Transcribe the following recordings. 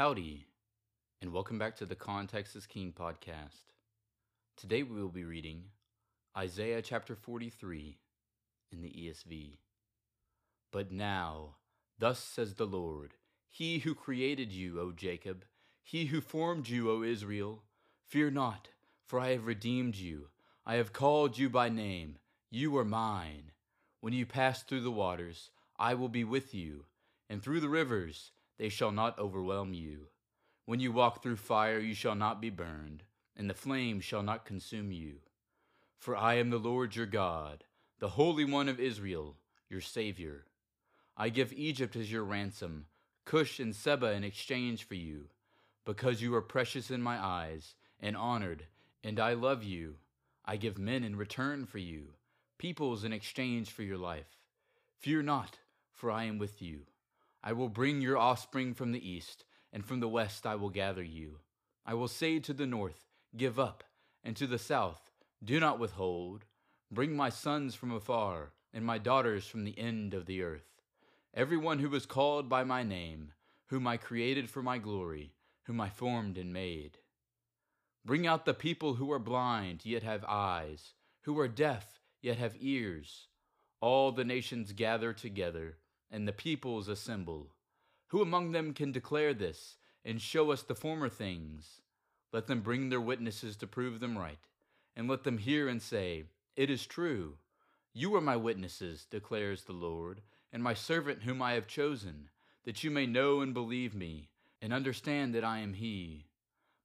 Howdy, and welcome back to the Context is King podcast. Today we will be reading Isaiah chapter 43 in the ESV. But now, thus says the Lord, He who created you, O Jacob, He who formed you, O Israel, fear not, for I have redeemed you. I have called you by name. You are mine. When you pass through the waters, I will be with you, and through the rivers, they shall not overwhelm you. When you walk through fire, you shall not be burned, and the flame shall not consume you. For I am the Lord your God, the Holy One of Israel, your Savior. I give Egypt as your ransom, Cush and Seba in exchange for you, because you are precious in my eyes and honored, and I love you. I give men in return for you, peoples in exchange for your life. Fear not, for I am with you. I will bring your offspring from the east, and from the west I will gather you. I will say to the north, Give up, and to the south, Do not withhold. Bring my sons from afar, and my daughters from the end of the earth. Every one who is called by my name, whom I created for my glory, whom I formed and made. Bring out the people who are blind, yet have eyes, who are deaf, yet have ears. All the nations gather together and the peoples assemble. Who among them can declare this, and show us the former things? Let them bring their witnesses to prove them right, and let them hear and say, It is true. You are my witnesses, declares the Lord, and my servant whom I have chosen, that you may know and believe me, and understand that I am He.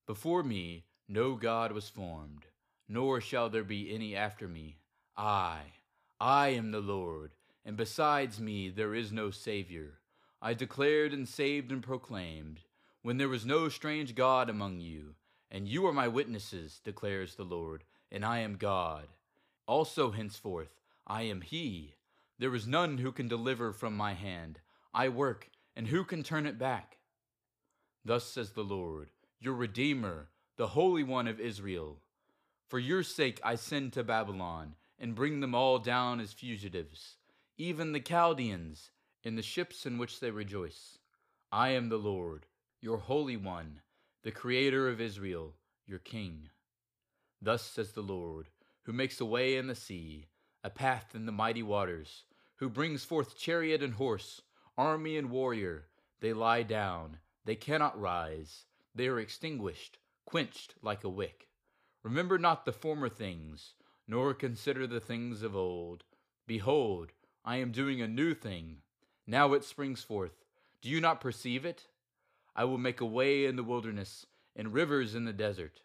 Before me no God was formed, nor shall there be any after me. I, I am the Lord and besides me there is no Savior. I declared and saved and proclaimed, when there was no strange God among you, and you are my witnesses, declares the Lord, and I am God. Also henceforth I am He. There is none who can deliver from my hand. I work, and who can turn it back? Thus says the Lord, your Redeemer, the Holy One of Israel. For your sake I send to Babylon, and bring them all down as fugitives even the Chaldeans, in the ships in which they rejoice. I am the Lord, your Holy One, the Creator of Israel, your King. Thus says the Lord, who makes a way in the sea, a path in the mighty waters, who brings forth chariot and horse, army and warrior. They lie down, they cannot rise, they are extinguished, quenched like a wick. Remember not the former things, nor consider the things of old. Behold, I am doing a new thing. Now it springs forth. Do you not perceive it? I will make a way in the wilderness and rivers in the desert.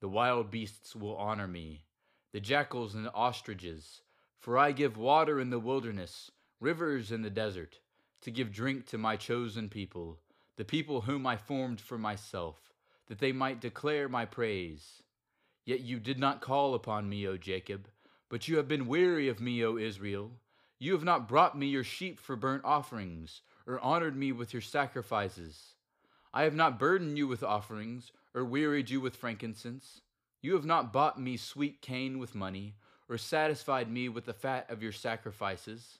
The wild beasts will honor me, the jackals and the ostriches, for I give water in the wilderness, rivers in the desert, to give drink to my chosen people, the people whom I formed for myself, that they might declare my praise. Yet you did not call upon me, O Jacob, but you have been weary of me, O Israel. You have not brought me your sheep for burnt offerings, or honored me with your sacrifices. I have not burdened you with offerings, or wearied you with frankincense. You have not bought me sweet cane with money, or satisfied me with the fat of your sacrifices.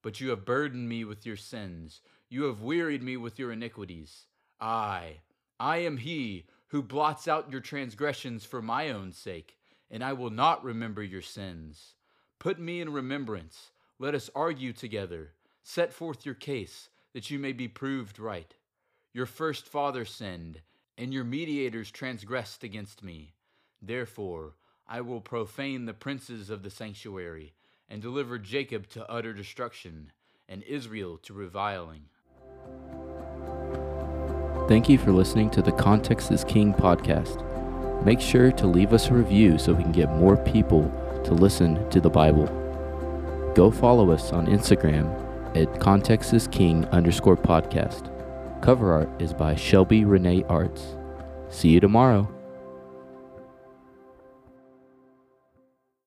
But you have burdened me with your sins. You have wearied me with your iniquities. I, I am he who blots out your transgressions for my own sake, and I will not remember your sins. Put me in remembrance let us argue together. Set forth your case, that you may be proved right. Your first father sinned, and your mediators transgressed against me. Therefore, I will profane the princes of the sanctuary, and deliver Jacob to utter destruction, and Israel to reviling. Thank you for listening to the Context is King podcast. Make sure to leave us a review so we can get more people to listen to the Bible. Go follow us on Instagram at contextisking underscore podcast. Cover art is by Shelby Renee Arts. See you tomorrow.